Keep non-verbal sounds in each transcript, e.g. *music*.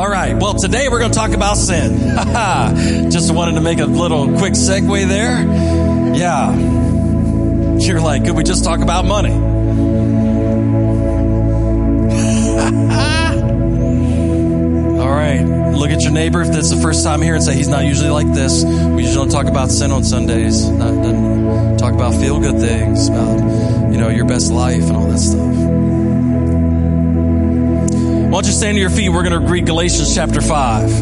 All right. Well, today we're going to talk about sin. *laughs* Just wanted to make a little quick segue there. Yeah. You're like, could we just talk about money? *laughs* All right. Look at your neighbor if that's the first time here and say, he's not usually like this. We usually don't talk about sin on Sundays. Not, talk about feel good things, about, you know, your best life and all that stuff. Why don't you stand to your feet? We're going to read Galatians chapter 5.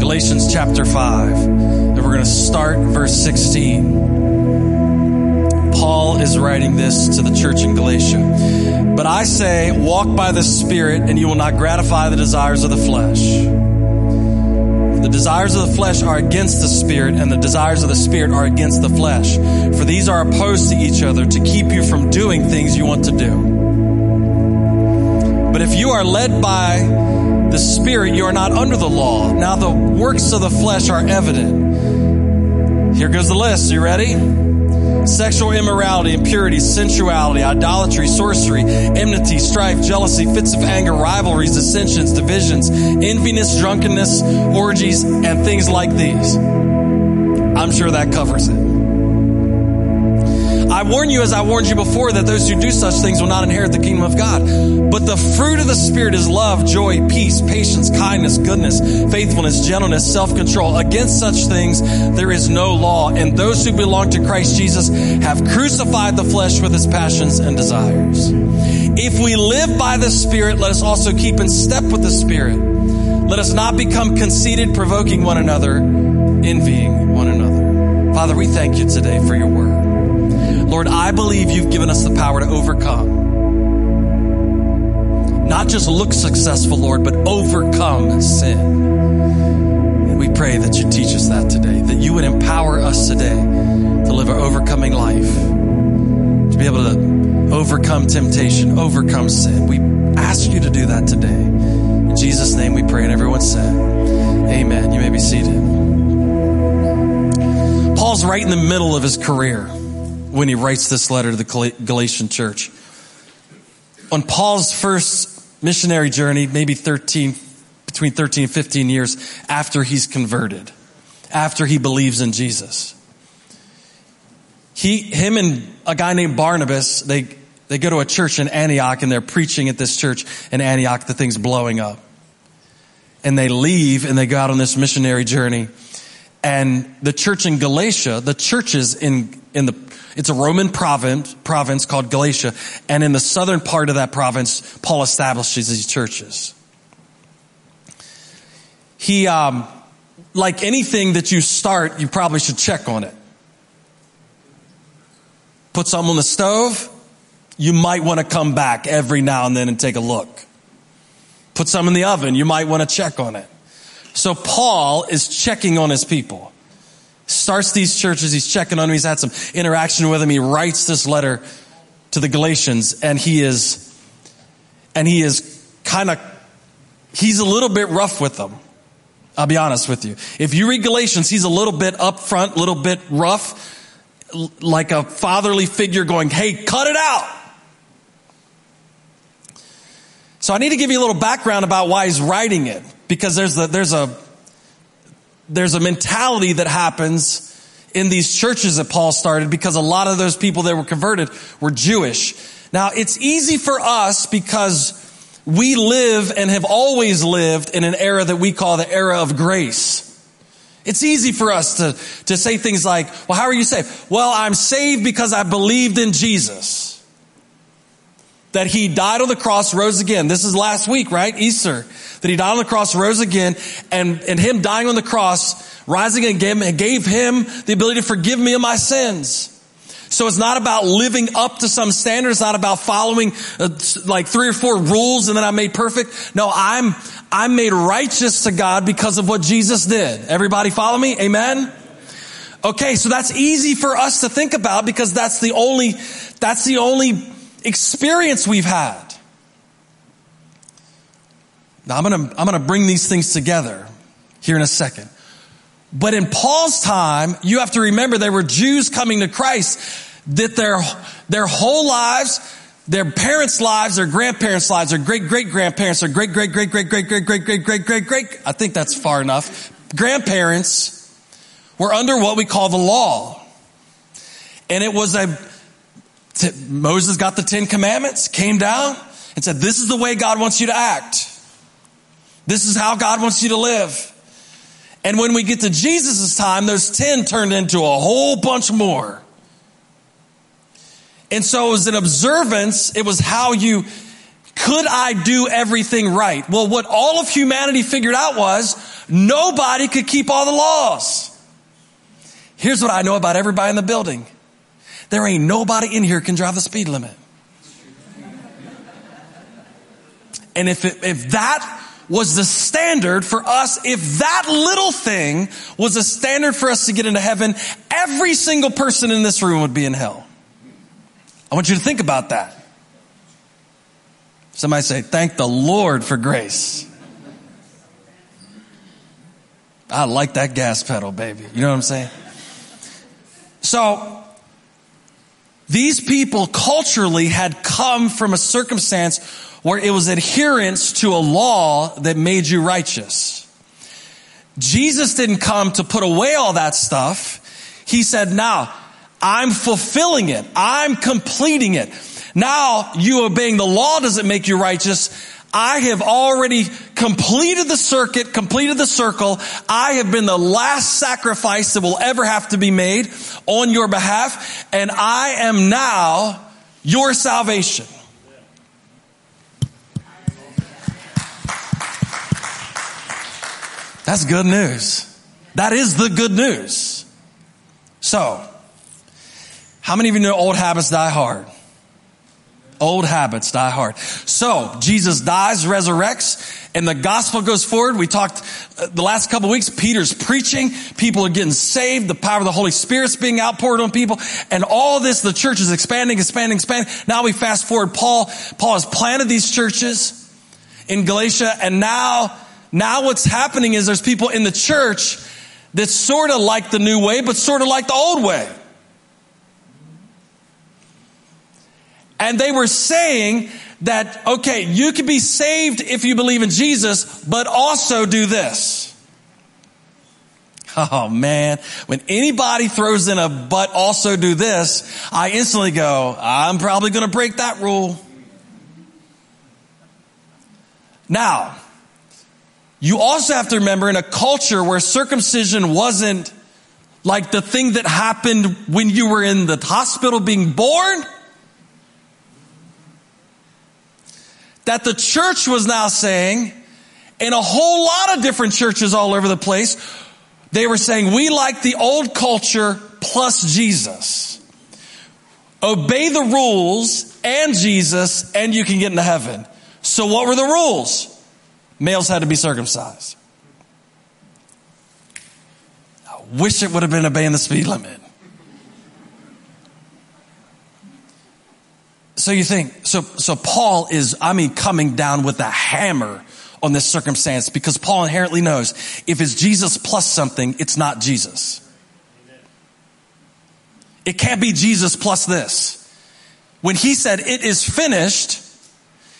Galatians chapter 5. And we're going to start verse 16. Paul is writing this to the church in Galatia. But I say, walk by the Spirit, and you will not gratify the desires of the flesh. The desires of the flesh are against the Spirit, and the desires of the Spirit are against the flesh. For these are opposed to each other to keep you from doing things you want to do. But if you are led by the Spirit, you are not under the law. Now the works of the flesh are evident. Here goes the list. You ready? Sexual immorality, impurity, sensuality, idolatry, sorcery, enmity, strife, jealousy, fits of anger, rivalries, dissensions, divisions, enviness, drunkenness, orgies, and things like these. I'm sure that covers it. I warn you, as I warned you before, that those who do such things will not inherit the kingdom of God. But the fruit of the Spirit is love, joy, peace, patience, kindness, goodness, faithfulness, gentleness, self control. Against such things there is no law. And those who belong to Christ Jesus have crucified the flesh with its passions and desires. If we live by the Spirit, let us also keep in step with the Spirit. Let us not become conceited, provoking one another, envying one another. Father, we thank you today for your word. Lord, I believe you've given us the power to overcome. Not just look successful, Lord, but overcome sin. And we pray that you teach us that today, that you would empower us today to live an overcoming life, to be able to overcome temptation, overcome sin. We ask you to do that today. In Jesus' name we pray, and everyone said, Amen. You may be seated. Paul's right in the middle of his career when he writes this letter to the Galatian church. On Paul's first missionary journey, maybe 13, between 13 and 15 years after he's converted, after he believes in Jesus. He, him and a guy named Barnabas, they, they go to a church in Antioch and they're preaching at this church in Antioch. The thing's blowing up. And they leave and they go out on this missionary journey. And the church in Galatia, the churches in, in the it's a Roman province, province called Galatia. And in the southern part of that province, Paul establishes these churches. He, um, like anything that you start, you probably should check on it. Put something on the stove, you might want to come back every now and then and take a look. Put some in the oven, you might want to check on it. So Paul is checking on his people starts these churches. He's checking on them. He's had some interaction with them. He writes this letter to the Galatians and he is, and he is kind of, he's a little bit rough with them. I'll be honest with you. If you read Galatians, he's a little bit upfront, a little bit rough, like a fatherly figure going, Hey, cut it out. So I need to give you a little background about why he's writing it because there's a, there's a, there's a mentality that happens in these churches that Paul started because a lot of those people that were converted were Jewish. Now, it's easy for us because we live and have always lived in an era that we call the era of grace. It's easy for us to, to say things like, well, how are you saved? Well, I'm saved because I believed in Jesus that he died on the cross, rose again. This is last week, right? Easter. That he died on the cross, rose again, and, and him dying on the cross, rising again, gave him the ability to forgive me of my sins. So it's not about living up to some standard. It's not about following uh, like three or four rules and then I'm made perfect. No, I'm, I'm made righteous to God because of what Jesus did. Everybody follow me? Amen? Okay, so that's easy for us to think about because that's the only, that's the only experience we've had. Now I'm going to I'm going to bring these things together here in a second. But in Paul's time, you have to remember there were Jews coming to Christ that their their whole lives their parents' lives, their grandparents' lives, their great great grandparents, their great great great great great great great great great great great, I think that's far enough. Grandparents were under what we call the law. And it was a, Moses got the Ten Commandments, came down and said, this is the way God wants you to act. This is how God wants you to live. And when we get to Jesus' time, those 10 turned into a whole bunch more. And so it was an observance. It was how you, could I do everything right? Well, what all of humanity figured out was nobody could keep all the laws. Here's what I know about everybody in the building. There ain't nobody in here can drive the speed limit. And if it, if that was the standard for us, if that little thing was a standard for us to get into heaven, every single person in this room would be in hell. I want you to think about that. Somebody say, thank the Lord for grace. I like that gas pedal, baby. You know what I'm saying? So, these people culturally had come from a circumstance where it was adherence to a law that made you righteous. Jesus didn't come to put away all that stuff. He said, now, I'm fulfilling it. I'm completing it. Now, you obeying the law doesn't make you righteous. I have already completed the circuit, completed the circle. I have been the last sacrifice that will ever have to be made on your behalf, and I am now your salvation. That's good news. That is the good news. So, how many of you know old habits die hard? Old habits die hard. So, Jesus dies, resurrects, and the gospel goes forward. We talked uh, the last couple weeks, Peter's preaching, people are getting saved, the power of the Holy Spirit's being outpoured on people, and all this, the church is expanding, expanding, expanding. Now we fast forward, Paul, Paul has planted these churches in Galatia, and now, now what's happening is there's people in the church that sort of like the new way, but sort of like the old way. And they were saying that, okay, you can be saved if you believe in Jesus, but also do this. *laughs* Oh man, when anybody throws in a but also do this, I instantly go, I'm probably going to break that rule. Now, you also have to remember in a culture where circumcision wasn't like the thing that happened when you were in the hospital being born, that the church was now saying, in a whole lot of different churches all over the place, they were saying, we like the old culture plus Jesus. Obey the rules and Jesus and you can get into heaven. So what were the rules? Males had to be circumcised. I wish it would have been obeying the speed limit. So you think, so, so Paul is, I mean, coming down with a hammer on this circumstance because Paul inherently knows if it's Jesus plus something, it's not Jesus. It can't be Jesus plus this. When he said it is finished,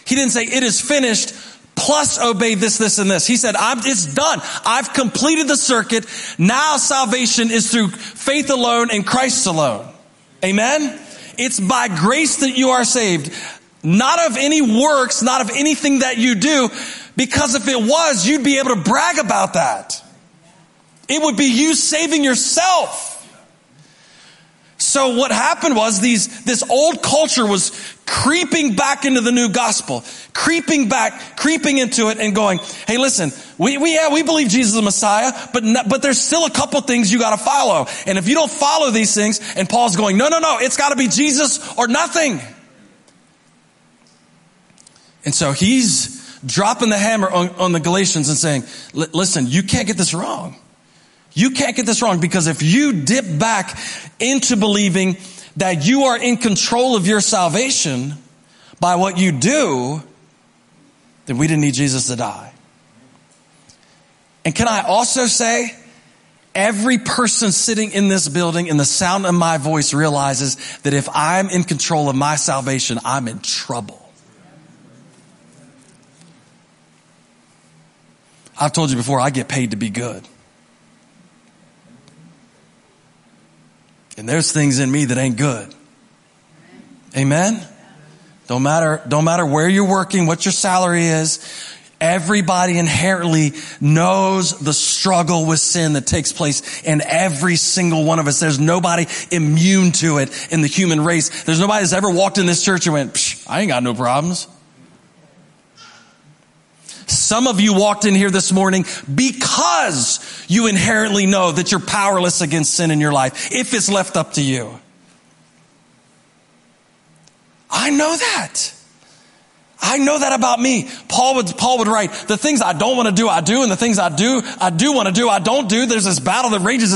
he didn't say it is finished plus obey this, this, and this. He said, it's done. I've completed the circuit. Now salvation is through faith alone and Christ alone. Amen? It's by grace that you are saved. Not of any works, not of anything that you do, because if it was, you'd be able to brag about that. It would be you saving yourself. So what happened was these, this old culture was creeping back into the new gospel, creeping back, creeping into it and going, hey listen, we, we, yeah, we believe Jesus is the Messiah, but, but there's still a couple things you gotta follow. And if you don't follow these things, and Paul's going, no, no, no, it's gotta be Jesus or nothing. And so he's dropping the hammer on, on the Galatians and saying, listen, you can't get this wrong. You can't get this wrong because if you dip back into believing that you are in control of your salvation by what you do, then we didn't need Jesus to die. And can I also say, Every person sitting in this building in the sound of my voice realizes that if I'm in control of my salvation, I'm in trouble. I've told you before, I get paid to be good. And there's things in me that ain't good. Amen? Don't matter, don't matter where you're working, what your salary is. Everybody inherently knows the struggle with sin that takes place in every single one of us. There's nobody immune to it in the human race. There's nobody that's ever walked in this church and went, I ain't got no problems. Some of you walked in here this morning because you inherently know that you're powerless against sin in your life if it's left up to you. I know that. I know that about me. Paul would, Paul would write, the things I don't want to do, I do, and the things I do, I do want to do, I don't do. There's this battle that rages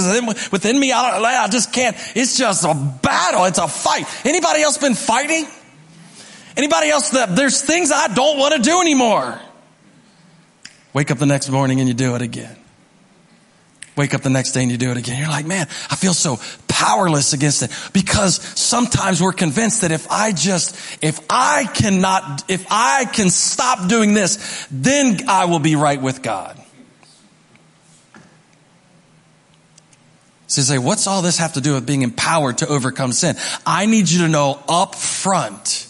within me. I, I just can't. It's just a battle. It's a fight. Anybody else been fighting? Anybody else that there's things I don't want to do anymore? Wake up the next morning and you do it again. Wake up the next day and you do it again. You're like, man, I feel so powerless against it because sometimes we're convinced that if I just, if I cannot, if I can stop doing this, then I will be right with God. So you say, what's all this have to do with being empowered to overcome sin? I need you to know up front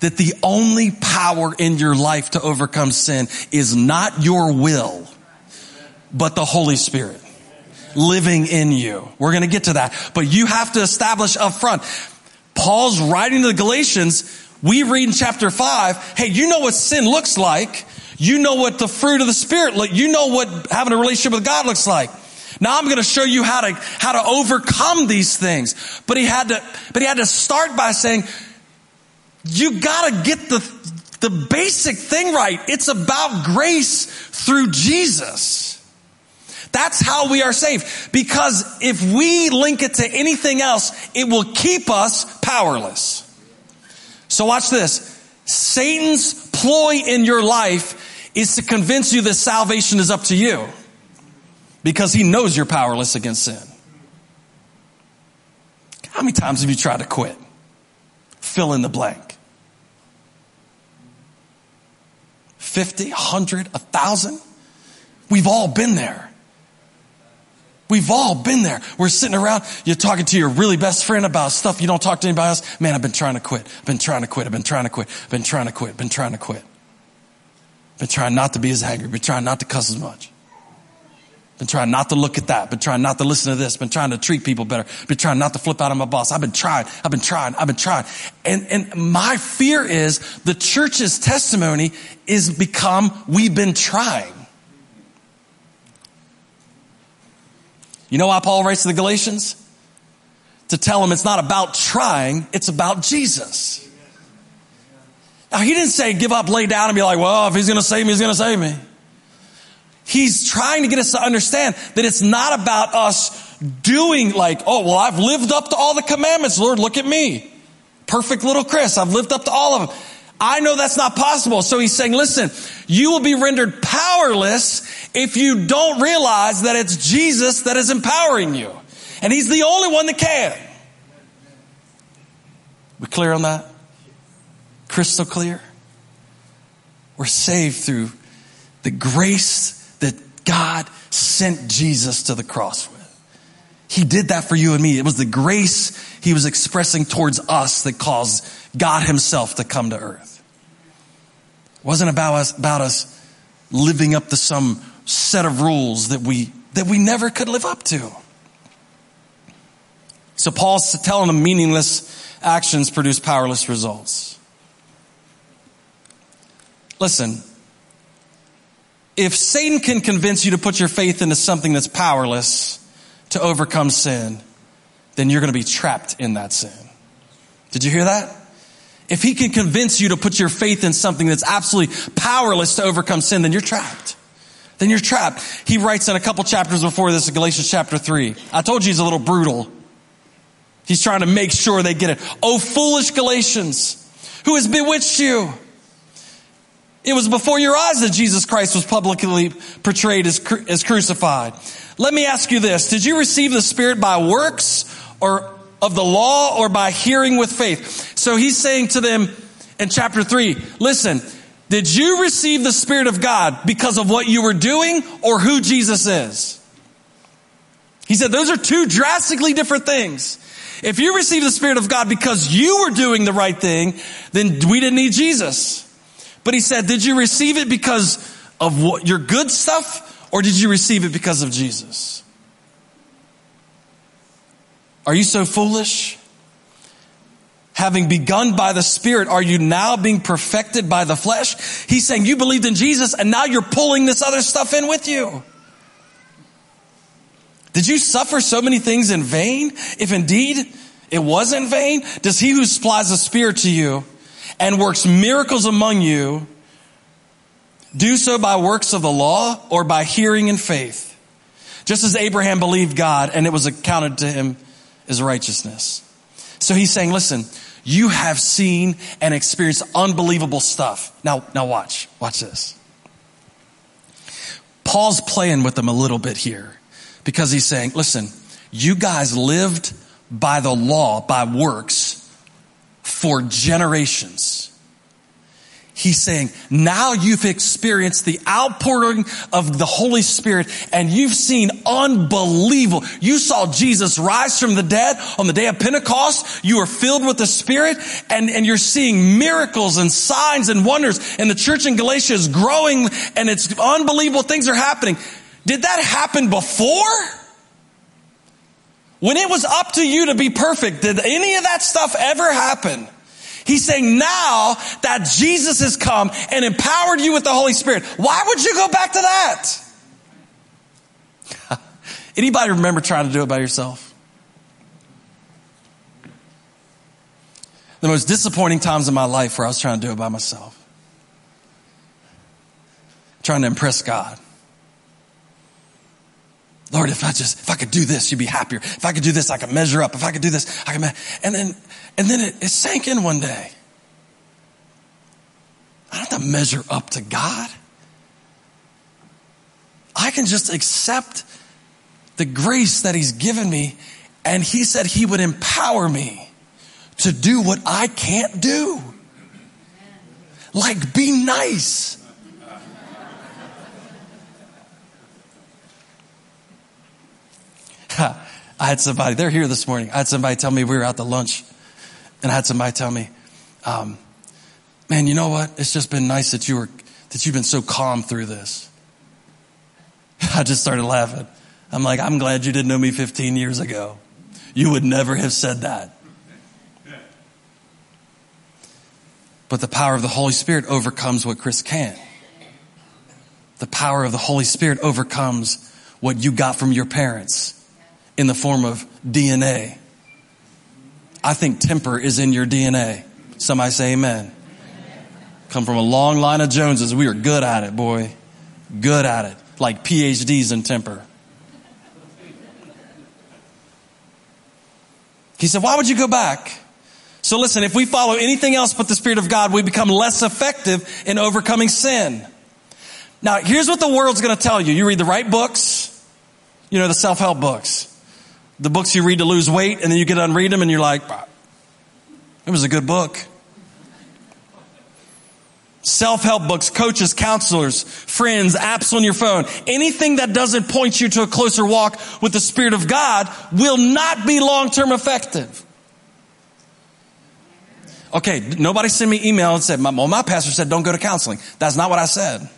that the only power in your life to overcome sin is not your will, but the Holy Spirit living in you. We're going to get to that, but you have to establish up front. Paul's writing to the Galatians. We read in chapter five, hey, you know what sin looks like. You know what the fruit of the Spirit look. You know what having a relationship with God looks like. Now I'm going to show you how to, how to overcome these things. But he had to, but he had to start by saying, you gotta get the, the basic thing right. It's about grace through Jesus. That's how we are saved. Because if we link it to anything else, it will keep us powerless. So watch this. Satan's ploy in your life is to convince you that salvation is up to you. Because he knows you're powerless against sin. How many times have you tried to quit? Fill in the blank. 50, 100, 1,000. We've all been there. We've all been there. We're sitting around, you're talking to your really best friend about stuff you don't talk to anybody else. Man, I've been trying to quit. I've been trying to quit. I've been trying to quit. I've been trying to quit. Been trying to quit. Been trying not to be as angry. I've Been trying not to cuss as much. Been trying not to look at that. Been trying not to listen to this. Been trying to treat people better. Been trying not to flip out on my boss. I've been trying. I've been trying. I've been trying. And, and my fear is the church's testimony is become we've been trying. You know why Paul writes to the Galatians? To tell them it's not about trying, it's about Jesus. Now he didn't say give up, lay down and be like, well, if he's going to save me, he's going to save me. He's trying to get us to understand that it's not about us doing like, oh, well, I've lived up to all the commandments. Lord, look at me. Perfect little Chris. I've lived up to all of them. I know that's not possible. So he's saying, listen, you will be rendered powerless if you don't realize that it's Jesus that is empowering you. And he's the only one that can. We clear on that? Crystal clear? We're saved through the grace God sent Jesus to the cross with. He did that for you and me. It was the grace he was expressing towards us that caused God himself to come to earth. It wasn't about us, about us living up to some set of rules that we, that we never could live up to. So Paul's telling them meaningless actions produce powerless results. Listen, if Satan can convince you to put your faith into something that's powerless to overcome sin, then you're going to be trapped in that sin. Did you hear that? If he can convince you to put your faith in something that's absolutely powerless to overcome sin, then you're trapped. Then you're trapped. He writes in a couple chapters before this, in Galatians chapter 3. I told you he's a little brutal. He's trying to make sure they get it. Oh, foolish Galatians, who has bewitched you? It was before your eyes that Jesus Christ was publicly portrayed as, as crucified. Let me ask you this. Did you receive the Spirit by works or of the law or by hearing with faith? So he's saying to them in chapter three, listen, did you receive the Spirit of God because of what you were doing or who Jesus is? He said those are two drastically different things. If you receive the Spirit of God because you were doing the right thing, then we didn't need Jesus. But he said, did you receive it because of what, your good stuff or did you receive it because of Jesus? Are you so foolish? Having begun by the Spirit, are you now being perfected by the flesh? He's saying you believed in Jesus and now you're pulling this other stuff in with you. Did you suffer so many things in vain? If indeed it was in vain, does he who supplies the Spirit to you and works miracles among you do so by works of the law or by hearing and faith? Just as Abraham believed God and it was accounted to him as righteousness. So he's saying, listen, you have seen and experienced unbelievable stuff. Now, now watch, watch this. Paul's playing with them a little bit here because he's saying, listen, you guys lived by the law, by works for generations. He's saying, now you've experienced the outpouring of the Holy Spirit and you've seen unbelievable. You saw Jesus rise from the dead on the day of Pentecost. You were filled with the Spirit and, and you're seeing miracles and signs and wonders and the church in Galatia is growing and it's unbelievable things are happening. Did that happen before? When it was up to you to be perfect, did any of that stuff ever happen? He's saying now that Jesus has come and empowered you with the Holy Spirit, why would you go back to that? *laughs* Anybody remember trying to do it by yourself? The most disappointing times in my life where I was trying to do it by myself. Trying to impress God. Lord, if I just, if I could do this, you'd be happier. If I could do this, I could measure up. If I could do this, I could, and then, and then it, it sank in one day. I don't have to measure up to God. I can just accept the grace that He's given me, and He said He would empower me to do what I can't do. Like be nice. *laughs* I had somebody, they're here this morning. I had somebody tell me we were out to lunch and I had somebody tell me, um, man, you know what? It's just been nice that you were, that you've been so calm through this. *laughs* I just started laughing. I'm like, I'm glad you didn't know me 15 years ago. You would never have said that. But the power of the Holy Spirit overcomes what Chris can't. The power of the Holy Spirit overcomes what you got from your parents in the form of DNA. I think temper is in your DNA. Somebody say amen. Come from a long line of Joneses. We are good at it, boy. Good at it. Like PhDs in temper. He said, why would you go back? So listen, if we follow anything else but the Spirit of God, we become less effective in overcoming sin. Now, here's what the world's going to tell you. You read the right books, you know, the self-help books the books you read to lose weight and then you get done reading them and you're like, it was a good book. Self-help books, coaches, counselors, friends, apps on your phone, anything that doesn't point you to a closer walk with the Spirit of God will not be long-term effective. Okay, nobody sent me email and said, well, my pastor said don't go to counseling. That's not what I said.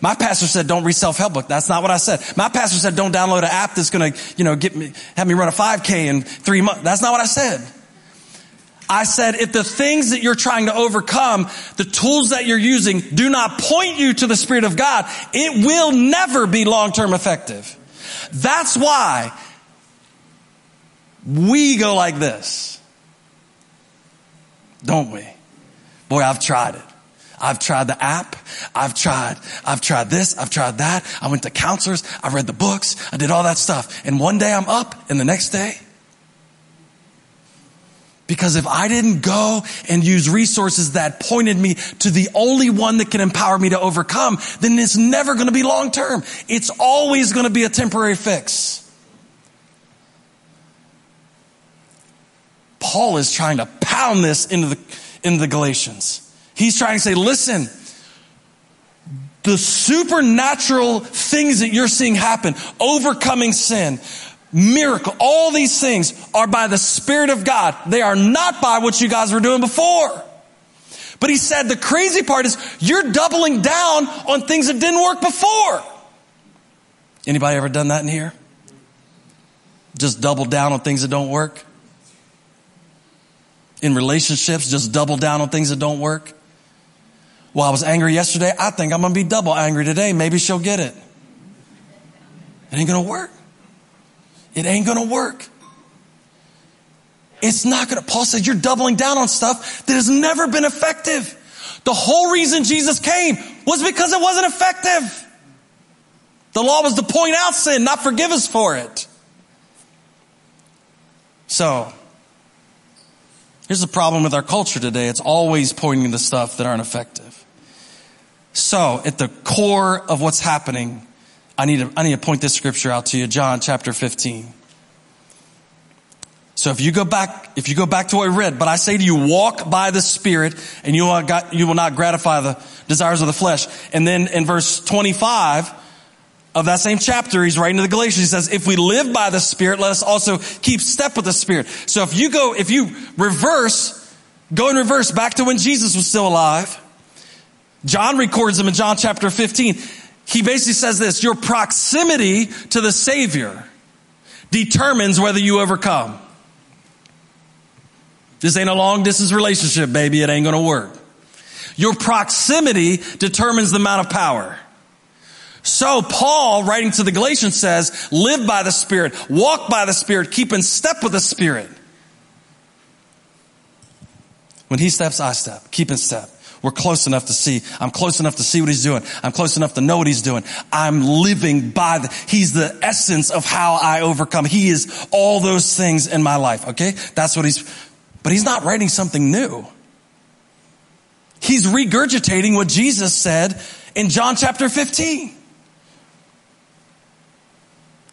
My pastor said don't read self-help book. That's not what I said. My pastor said don't download an app that's going to, you know, get me, have me run a 5K in three months. That's not what I said. I said, if the things that you're trying to overcome, the tools that you're using do not point you to the Spirit of God, it will never be long-term effective. That's why we go like this. Don't we? Boy, I've tried it. I've tried the app. I've tried, I've tried this. I've tried that. I went to counselors. I read the books. I did all that stuff. And one day I'm up and the next day, Because if I didn't go and use resources that pointed me to the only one that can empower me to overcome, then it's never going to be long term. It's always going to be a temporary fix. Paul is trying to pound this into the, into the Galatians. He's trying to say, listen, the supernatural things that you're seeing happen, overcoming sin, miracle, all these things are by the Spirit of God. They are not by what you guys were doing before. But he said the crazy part is you're doubling down on things that didn't work before. Anybody ever done that in here? Just double down on things that don't work? In relationships, just double down on things that don't work? Well, I was angry yesterday. I think I'm going to be double angry today. Maybe she'll get it. It ain't going to work. It ain't going to work. It's not going to, Paul says you're doubling down on stuff that has never been effective. The whole reason Jesus came was because it wasn't effective. The law was to point out sin, not forgive us for it. So, here's the problem with our culture today. It's always pointing to stuff that aren't effective. So, at the core of what's happening I need to, I need to point this scripture out to you, John chapter 15. So if you go back, if you go back to what I read, but I say to you, walk by the Spirit and you will, not, you will not gratify the desires of the flesh. And then in verse 25 of that same chapter, he's writing to the Galatians, he says, if we live by the Spirit, let us also keep step with the Spirit. So if you go, if you reverse, go in reverse back to when Jesus was still alive, John records them in John chapter 15 he basically says this, your proximity to the Savior determines whether you overcome. This ain't a long distance relationship, baby. It ain't gonna work. Your proximity determines the amount of power. So Paul, writing to the Galatians says, live by the Spirit, walk by the Spirit, keep in step with the Spirit. When he steps, I step. Keep in step. We're close enough to see. I'm close enough to see what he's doing. I'm close enough to know what he's doing. I'm living by the, he's the essence of how I overcome. He is all those things in my life. Okay. That's what he's, but he's not writing something new. He's regurgitating what Jesus said in John chapter 15.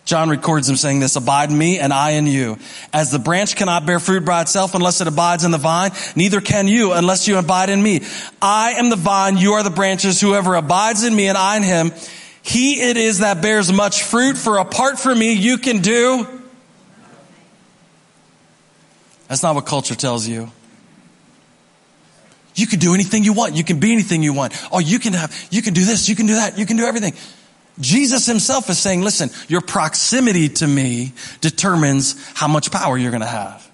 John records him saying this, abide in me and I in you. As the branch cannot bear fruit by itself unless it abides in the vine, neither can you unless you abide in me. I am the vine, you are the branches. Whoever abides in me and I in him, he it is that bears much fruit, for apart from me you can do. That's not what culture tells you. You can do anything you want. You can be anything you want. Oh, you can have, you can do this, you can do that, you can do everything. Jesus himself is saying, listen, your proximity to me determines how much power you're going to have.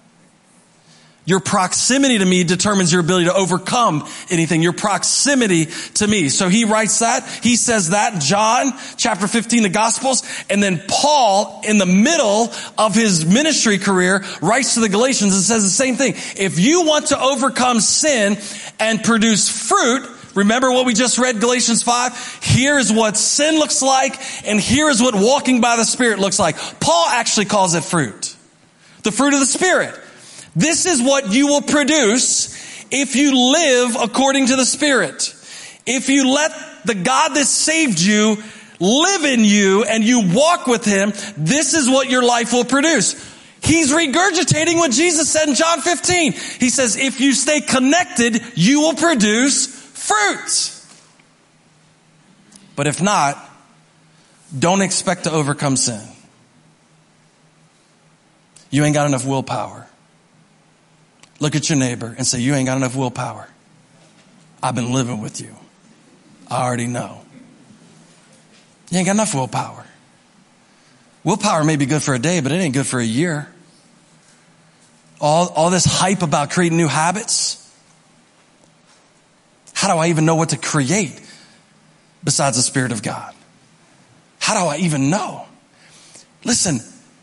Your proximity to me determines your ability to overcome anything. Your proximity to me. So he writes that. He says that, John chapter 15, the Gospels. And then Paul, in the middle of his ministry career, writes to the Galatians and says the same thing. If you want to overcome sin and produce fruit, Remember what we just read, Galatians 5? Here is what sin looks like, and here is what walking by the Spirit looks like. Paul actually calls it fruit. The fruit of the Spirit. This is what you will produce if you live according to the Spirit. If you let the God that saved you live in you and you walk with Him, this is what your life will produce. He's regurgitating what Jesus said in John 15. He says, if you stay connected, you will produce fruits. But if not, don't expect to overcome sin. You ain't got enough willpower. Look at your neighbor and say, You ain't got enough willpower. I've been living with you. I already know. You ain't got enough willpower. Willpower may be good for a day, but it ain't good for a year. All, all this hype about creating new habits, how do I even know what to create besides the Spirit of God? How do I even know? Listen,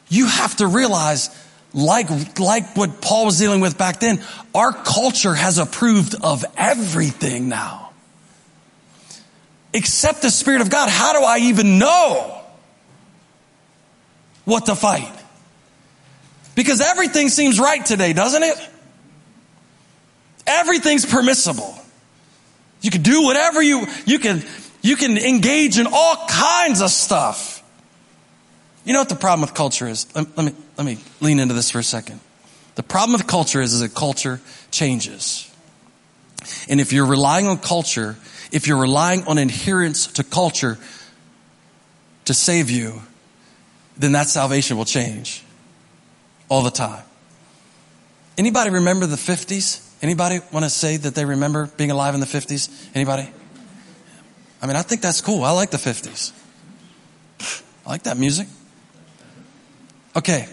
you have to realize, like, like what Paul was dealing with back then, our culture has approved of everything now. Except the Spirit of God. How do I even know what to fight? Because everything seems right today, doesn't it? Everything's permissible. You can do whatever you, you can, you can engage in all kinds of stuff. You know what the problem with culture is? Let, let me, let me lean into this for a second. The problem with culture is, is that culture changes. And if you're relying on culture, if you're relying on adherence to culture to save you, then that salvation will change all the time. Anybody remember the 50s? Anybody want to say that they remember being alive in the 50s? Anybody? I mean, I think that's cool. I like the 50s. I like that music. Okay.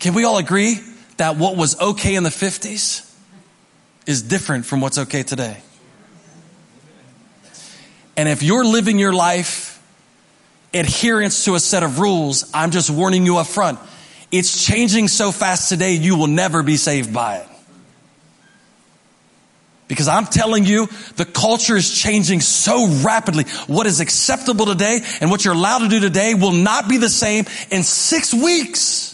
Can we all agree that what was okay in the 50s is different from what's okay today? And if you're living your life adherence to a set of rules, I'm just warning you up front. It's changing so fast today, you will never be saved by it. Because I'm telling you, the culture is changing so rapidly. What is acceptable today and what you're allowed to do today will not be the same in six weeks.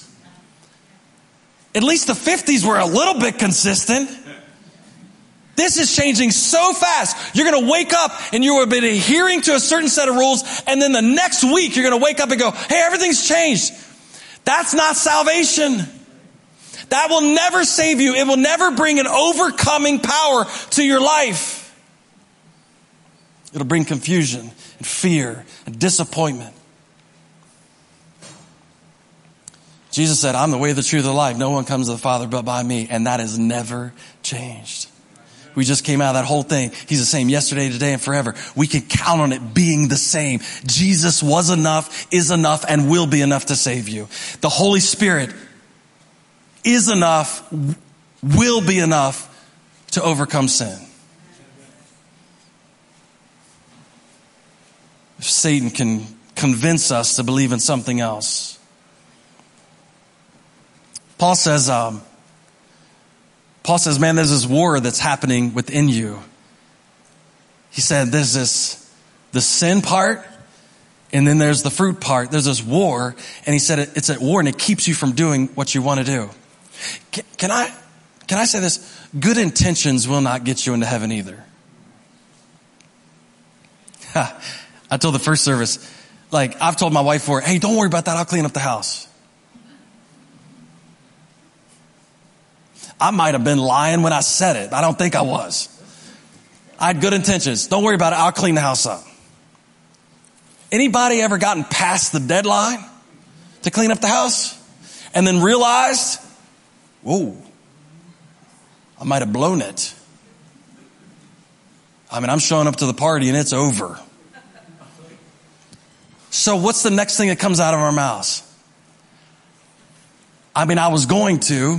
At least the 50s were a little bit consistent. This is changing so fast. You're going to wake up and you have been adhering to a certain set of rules. And then the next week, you're going to wake up and go, Hey, everything's changed. That's not salvation. That will never save you. It will never bring an overcoming power to your life. It'll bring confusion and fear and disappointment. Jesus said, I'm the way, the truth, the life. No one comes to the Father but by me. And that has never changed. We just came out of that whole thing. He's the same yesterday, today, and forever. We can count on it being the same. Jesus was enough, is enough, and will be enough to save you. The Holy Spirit is enough, will be enough to overcome sin. If Satan can convince us to believe in something else. Paul says, um, Paul says, man, there's this war that's happening within you. He said, there's this, the sin part, and then there's the fruit part. There's this war, and he said it's at war and it keeps you from doing what you want to do. Can, can I, can I say this? Good intentions will not get you into heaven either. I told the first service, like, I've told my wife for, hey, don't worry about that. I'll clean up the house. I might have been lying when I said it. I don't think I was. I had good intentions. Don't worry about it. I'll clean the house up. Anybody ever gotten past the deadline to clean up the house and then realized, whoa, I might have blown it. I mean, I'm showing up to the party and it's over. So what's the next thing that comes out of our mouths? I mean, I was going to,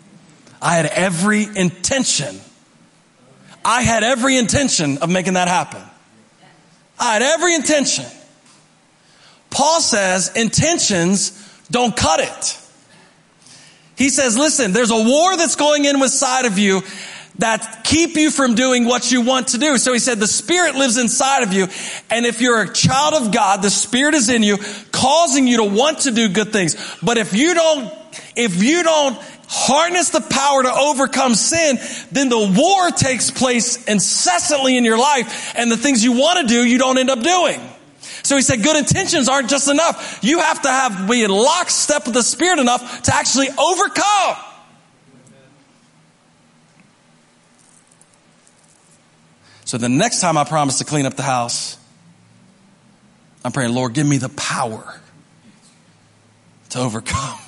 *laughs* I had every intention. I had every intention of making that happen. I had every intention. Paul says intentions don't cut it. He says, listen, there's a war that's going in inside of you that keep you from doing what you want to do. So he said, the Spirit lives inside of you. And if you're a child of God, the Spirit is in you, causing you to want to do good things. But if you don't, if you don't harness the power to overcome sin, then the war takes place incessantly in your life and the things you want to do, you don't end up doing. So he said good intentions aren't just enough. You have to have, be in lockstep with the Spirit enough to actually overcome. So the next time I promise to clean up the house, I'm praying, Lord, give me the power to overcome.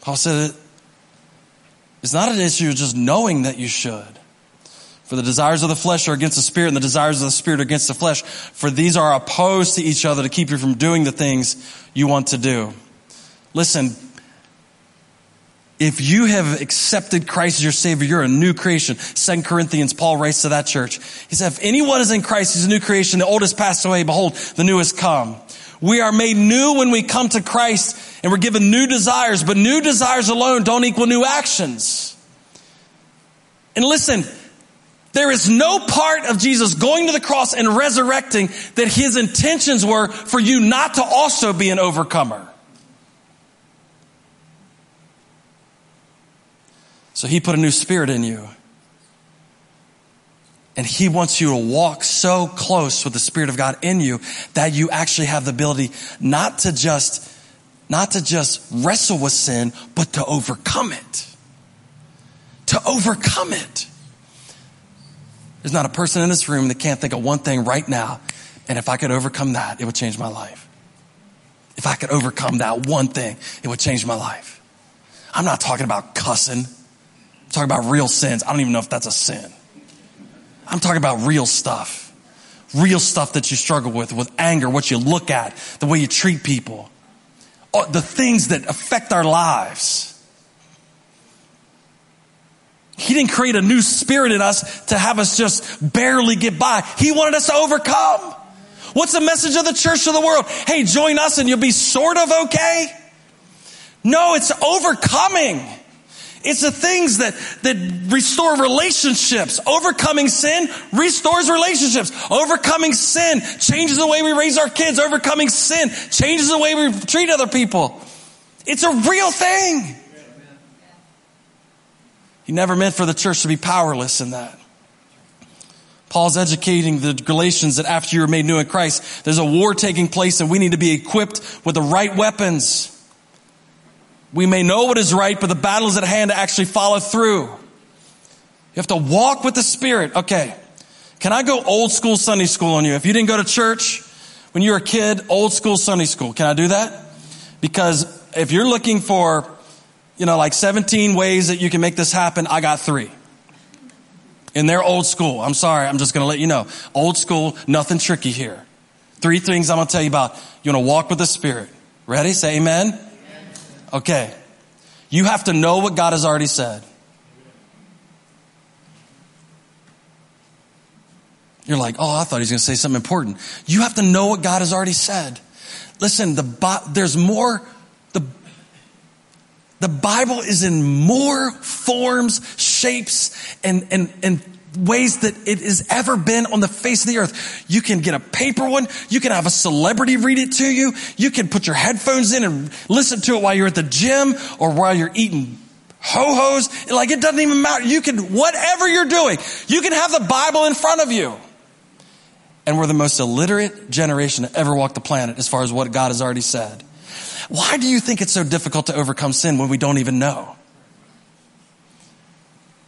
Paul said it's not an issue of just knowing that you should. For the desires of the flesh are against the spirit and the desires of the spirit are against the flesh. For these are opposed to each other to keep you from doing the things you want to do. Listen, if you have accepted Christ as your Savior, you're a new creation. Second Corinthians, Paul writes to that church. He said, if anyone is in Christ, he's a new creation. The old has passed away. Behold, the new has come. We are made new when we come to Christ and we're given new desires, but new desires alone don't equal new actions. And listen, there is no part of Jesus going to the cross and resurrecting that his intentions were for you not to also be an overcomer. So he put a new spirit in you. And he wants you to walk so close with the spirit of God in you that you actually have the ability not to just, not to just wrestle with sin, but to overcome it. To overcome it. There's not a person in this room that can't think of one thing right now. And if I could overcome that, it would change my life. If I could overcome that one thing, it would change my life. I'm not talking about cussing. I'm talking about real sins. I don't even know if that's a sin. I'm talking about real stuff. Real stuff that you struggle with, with anger, what you look at, the way you treat people, uh, the things that affect our lives. He didn't create a new spirit in us to have us just barely get by. He wanted us to overcome. What's the message of the church to the world? Hey, join us and you'll be sort of okay. No, it's overcoming. It's the things that, that restore relationships. Overcoming sin restores relationships. Overcoming sin changes the way we raise our kids. Overcoming sin changes the way we treat other people. It's a real thing. He never meant for the church to be powerless in that. Paul's educating the Galatians that after you are made new in Christ, there's a war taking place and we need to be equipped with the right weapons. We may know what is right, but the battle is at hand to actually follow through. You have to walk with the Spirit. Okay. Can I go old school Sunday school on you? If you didn't go to church when you were a kid, old school Sunday school. Can I do that? Because if you're looking for, you know, like 17 ways that you can make this happen, I got three. And they're old school. I'm sorry. I'm just going to let you know. Old school, nothing tricky here. Three things I'm going to tell you about. You want to walk with the Spirit. Ready? Say amen. Okay. You have to know what God has already said. You're like, oh, I thought he was going to say something important. You have to know what God has already said. Listen, the there's more. The Bible is in more forms, shapes, and and and ways that it has ever been on the face of the earth. You can get a paper one. You can have a celebrity read it to you. You can put your headphones in and listen to it while you're at the gym or while you're eating ho-hos. Like it doesn't even matter. You can, whatever you're doing, you can have the Bible in front of you. And we're the most illiterate generation to ever walk the planet as far as what God has already said. Why do you think it's so difficult to overcome sin when we don't even know?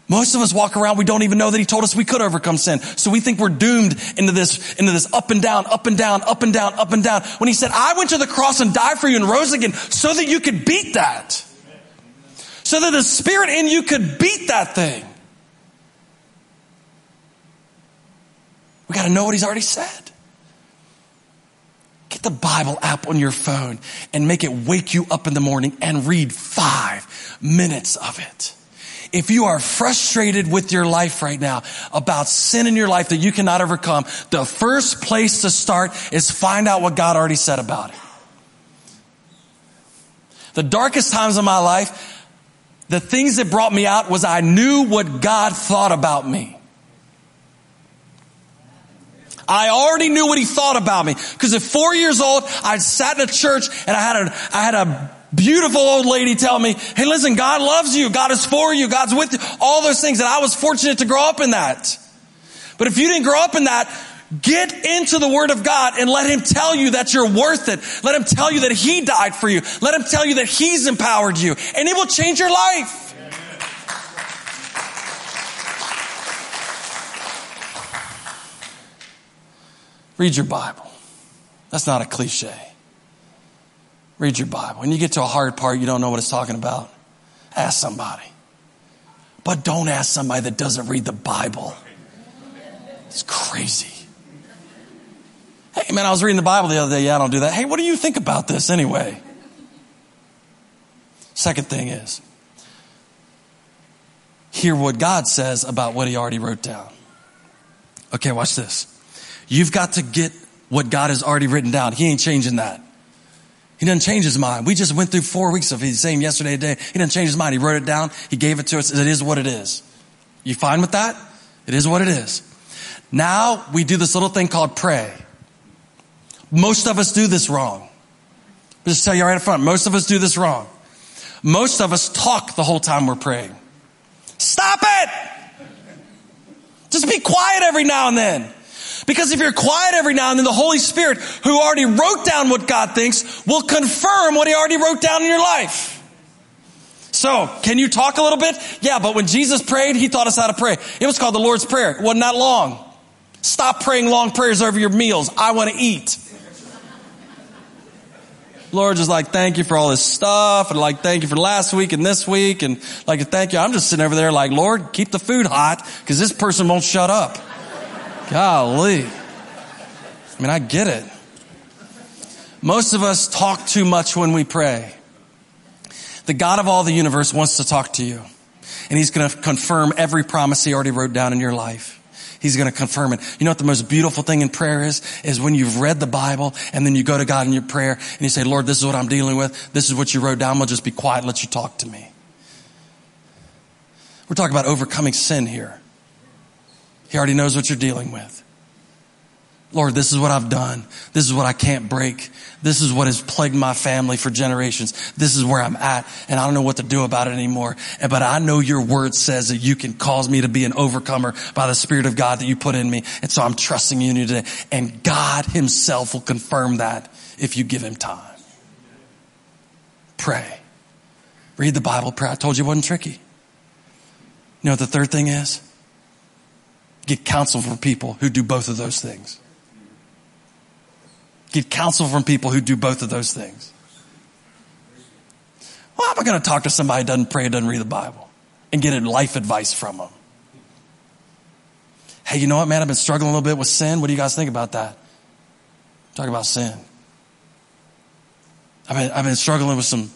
Most of us walk around, we don't even know that he told us we could overcome sin. So we think we're doomed into this, into this up and down, up and down, up and down, up and down. When he said, I went to the cross and died for you and rose again so that you could beat that. So that the spirit in you could beat that thing. We got to know what he's already said. Get the Bible app on your phone and make it wake you up in the morning and read five minutes of it. If you are frustrated with your life right now about sin in your life that you cannot overcome, the first place to start is find out what God already said about it. The darkest times of my life, the things that brought me out was I knew what God thought about me. I already knew what he thought about me. Because at four years old, I sat in a church and I had a, I had a beautiful old lady tell me, hey, listen, God loves you. God is for you. God's with you. All those things. And I was fortunate to grow up in that. But if you didn't grow up in that, get into the Word of God and let Him tell you that you're worth it. Let Him tell you that He died for you. Let Him tell you that He's empowered you. And it will change your life. Read your Bible. That's not a cliche. Read your Bible. When you get to a hard part, you don't know what it's talking about. Ask somebody. But don't ask somebody that doesn't read the Bible. It's crazy. Hey, man, I was reading the Bible the other day. Yeah, I don't do that. Hey, what do you think about this anyway? Second thing is, hear what God says about what He already wrote down. Okay, watch this. You've got to get what God has already written down. He ain't changing that. He doesn't change his mind. We just went through four weeks of his same yesterday, today. He doesn't change his mind. He wrote it down. He gave it to us. It is what it is. You fine with that? It is what it is. Now we do this little thing called pray. Most of us do this wrong. I'll just tell you right up front. Most of us do this wrong. Most of us talk the whole time we're praying. Stop it! Just be quiet every now and then. Because if you're quiet every now and then, the Holy Spirit, who already wrote down what God thinks, will confirm what He already wrote down in your life. So, can you talk a little bit? Yeah, but when Jesus prayed, He taught us how to pray. It was called the Lord's Prayer. It wasn't that long. Stop praying long prayers over your meals. I want to eat. Lord, just like, thank you for all this stuff. And like, thank you for last week and this week. And like, thank you. I'm just sitting over there like, Lord, keep the food hot because this person won't shut up. Golly. I mean, I get it. Most of us talk too much when we pray. The God of all the universe wants to talk to you. And he's going to confirm every promise he already wrote down in your life. He's going to confirm it. You know what the most beautiful thing in prayer is? Is when you've read the Bible and then you go to God in your prayer and you say, Lord, this is what I'm dealing with. This is what you wrote down. I'm going to just be quiet and let you talk to me. We're talking about overcoming sin here. He already knows what you're dealing with. Lord, this is what I've done. This is what I can't break. This is what has plagued my family for generations. This is where I'm at and I don't know what to do about it anymore. But I know your word says that you can cause me to be an overcomer by the Spirit of God that you put in me. And so I'm trusting you today. And God himself will confirm that if you give him time. Pray. Read the Bible. Pray. I told you it wasn't tricky. You know what the third thing is? Get counsel from people who do both of those things. Get counsel from people who do both of those things. Well, how am I going to talk to somebody who doesn't pray, doesn't read the Bible, and get life advice from them? Hey, you know what, man? I've been struggling a little bit with sin. What do you guys think about that? Talk about sin. I've been, I've been struggling with some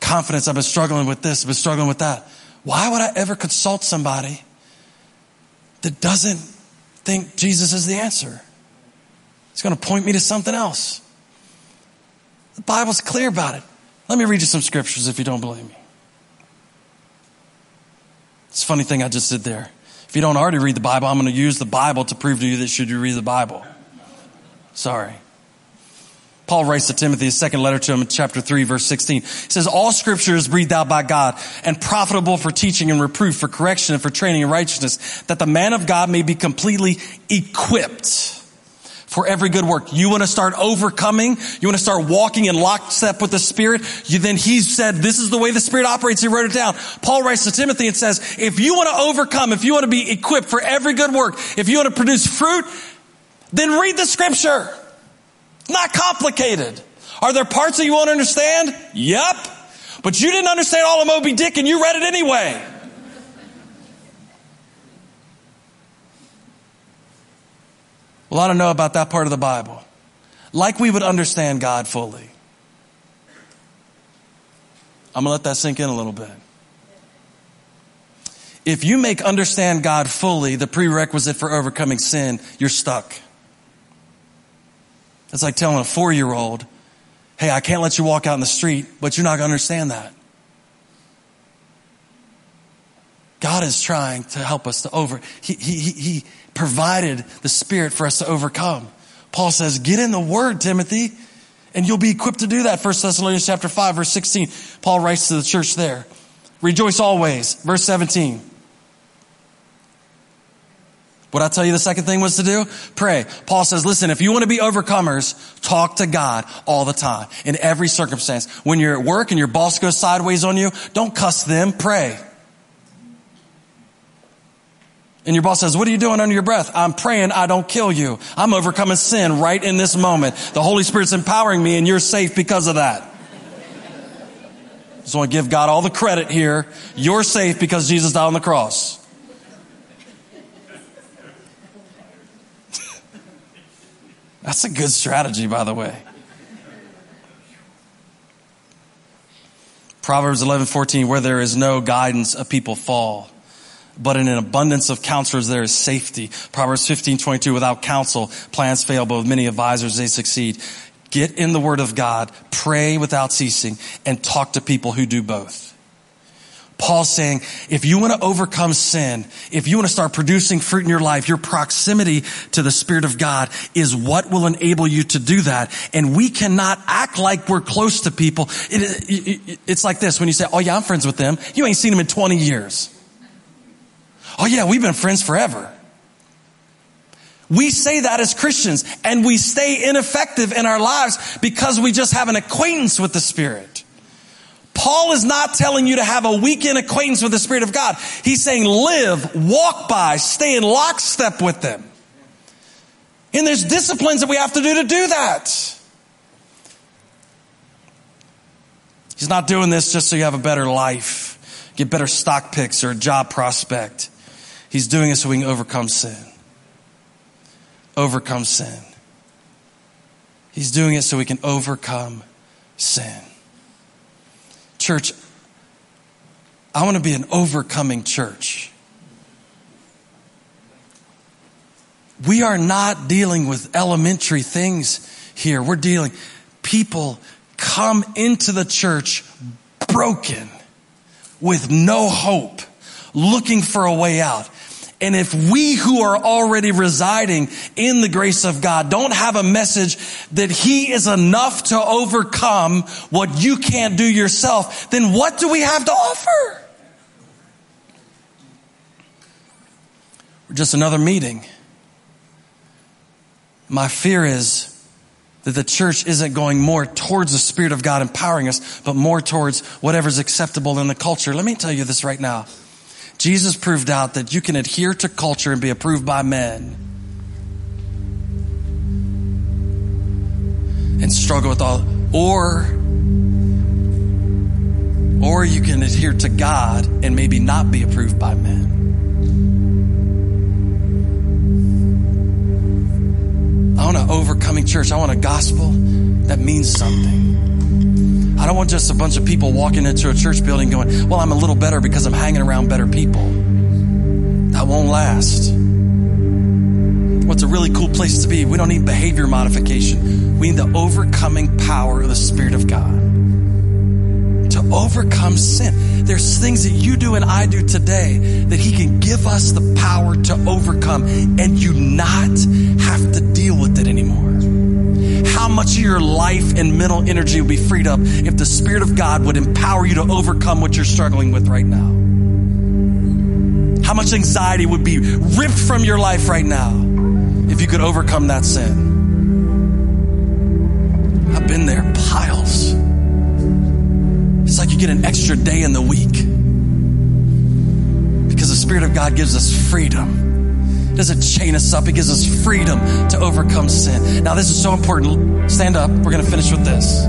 confidence. I've been struggling with this. I've been struggling with that. Why would I ever consult somebody that doesn't think Jesus is the answer? It's going to point me to something else. The Bible's clear about it. Let me read you some scriptures if you don't believe me. It's a funny thing I just did there. If you don't already read the Bible, I'm going to use the Bible to prove to you that should you read the Bible. Sorry. Paul writes to Timothy, his second letter to him in chapter 3, verse 16. He says, All scripture is breathed out by God and profitable for teaching and reproof, for correction and for training in righteousness, that the man of God may be completely equipped for every good work. You want to start overcoming? You want to start walking in lockstep with the Spirit? You, then he said, this is the way the Spirit operates. He wrote it down. Paul writes to Timothy and says, if you want to overcome, if you want to be equipped for every good work, if you want to produce fruit, then read the scripture. Not complicated. Are there parts that you won't understand? Yep. But you didn't understand all of Moby Dick and you read it anyway. Well, I don't know about that part of the Bible. Like we would understand God fully. I'm going to let that sink in a little bit. If you make understand God fully the prerequisite for overcoming sin, you're stuck. It's like telling a four year old, hey, I can't let you walk out in the street, but you're not going to understand that. God is trying to help us to over, he, he, he, provided the Spirit for us to overcome. Paul says, get in the Word, Timothy, and you'll be equipped to do that. 1 Thessalonians chapter 5, verse 16. Paul writes to the church there. Rejoice always. Verse 17. What I tell you the second thing was to do? Pray. Paul says, listen, if you want to be overcomers, talk to God all the time, in every circumstance. When you're at work and your boss goes sideways on you, don't cuss them, pray. And your boss says, what are you doing under your breath? I'm praying I don't kill you. I'm overcoming sin right in this moment. The Holy Spirit's empowering me and you're safe because of that. Just want to give God all the credit here. You're safe because Jesus died on the cross. That's a good strategy, by the way. Proverbs 11, 14, where there is no guidance, a people fall but in an abundance of counselors there is safety. Proverbs 15, 22, without counsel, plans fail, but with many advisors they succeed. Get in the word of God, pray without ceasing, and talk to people who do both. Paul's saying, if you want to overcome sin, if you want to start producing fruit in your life, your proximity to the Spirit of God is what will enable you to do that. And we cannot act like we're close to people. It, it, it, it's like this when you say, oh yeah, I'm friends with them. You ain't seen them in 20 years. Oh yeah, we've been friends forever. We say that as Christians and we stay ineffective in our lives because we just have an acquaintance with the Spirit. Paul is not telling you to have a weekend acquaintance with the Spirit of God. He's saying live, walk by, stay in lockstep with them. And there's disciplines that we have to do to do that. He's not doing this just so you have a better life, get better stock picks or a job prospect. He's doing it so we can overcome sin overcome sin. He's doing it so we can overcome sin. Church, I want to be an overcoming church. We are not dealing with elementary things here. We're dealing, people come into the church broken with no hope, looking for a way out. And if we who are already residing in the grace of God don't have a message that He is enough to overcome what you can't do yourself, then what do we have to offer? We're just another meeting. My fear is that the church isn't going more towards the Spirit of God empowering us, but more towards whatever's acceptable in the culture. Let me tell you this right now. Jesus proved out that you can adhere to culture and be approved by men. And struggle with all, or, or you can adhere to God and maybe not be approved by men. I want an overcoming church. I want a gospel that means something. I don't want just a bunch of people walking into a church building going, well, I'm a little better because I'm hanging around better people. That won't last. What's a really cool place to be? We don't need behavior modification. We need the overcoming power of the Spirit of God to overcome sin. There's things that you do and I do today that He can give us the power to overcome and you not your life and mental energy would be freed up if the Spirit of God would empower you to overcome what you're struggling with right now. How much anxiety would be ripped from your life right now if you could overcome that sin. I've been there, piles. It's like you get an extra day in the week because the Spirit of God gives us freedom doesn't chain us up. It gives us freedom to overcome sin. Now, this is so important. Stand up. We're going to finish with this.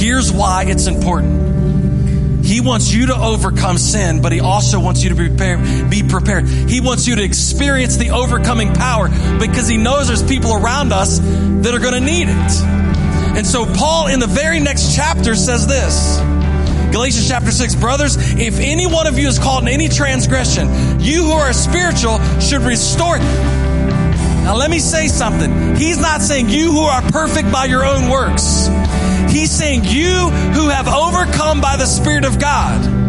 Here's why it's important. He wants you to overcome sin, but he also wants you to prepare, be prepared. He wants you to experience the overcoming power because he knows there's people around us that are going to need it. And so Paul in the very next chapter says this. Galatians chapter 6, brothers, if any one of you is caught in any transgression, you who are spiritual should restore. Now let me say something. He's not saying you who are perfect by your own works. He's saying you who have overcome by the Spirit of God.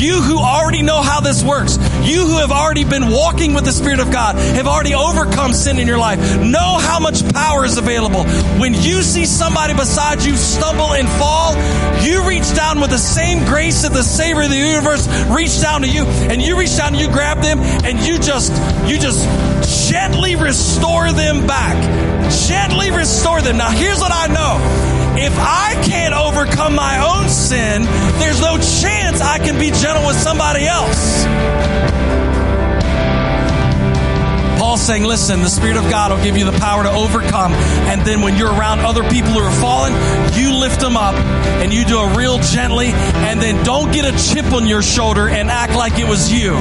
You who already know how this works, you who have already been walking with the Spirit of God, have already overcome sin in your life, know how much power is available. When you see somebody beside you stumble and fall, you reach down with the same grace that the Savior of the universe reached down to you, and you reach down and you grab them, and you just, you just gently restore them back. Gently restore them. Now here's what I know if I can't overcome my own sin, there's no chance I can be gentle with somebody else. Paul's saying, listen, the Spirit of God will give you the power to overcome. And then when you're around other people who are fallen, you lift them up and you do it real gently. And then don't get a chip on your shoulder and act like it was you.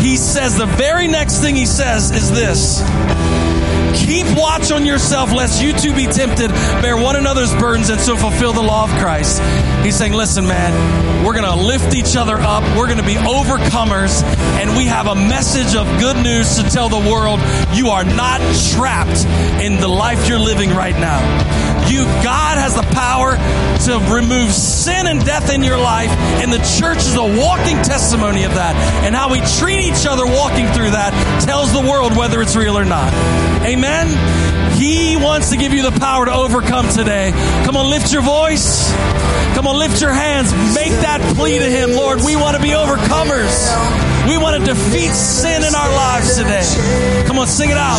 He says, the very next thing he says is this Keep watch on yourself lest you too be tempted, bear one another's burdens, and so fulfill the law of Christ. He's saying, listen, man, we're going to lift each other up. We're going to be overcomers, and we have a message of good news to tell the world. You are not trapped in the life you're living right now. You, God has the power to remove sin and death in your life, and the church is a walking testimony of that. And how we treat each other walking through that tells the world whether it's real or not. Amen. He wants to give you the power to overcome today. Come on, lift your voice. Come on, lift your hands. Make that plea to Him. Lord, we want to be overcomers. We want to defeat sin in our lives today. Come on, sing it out.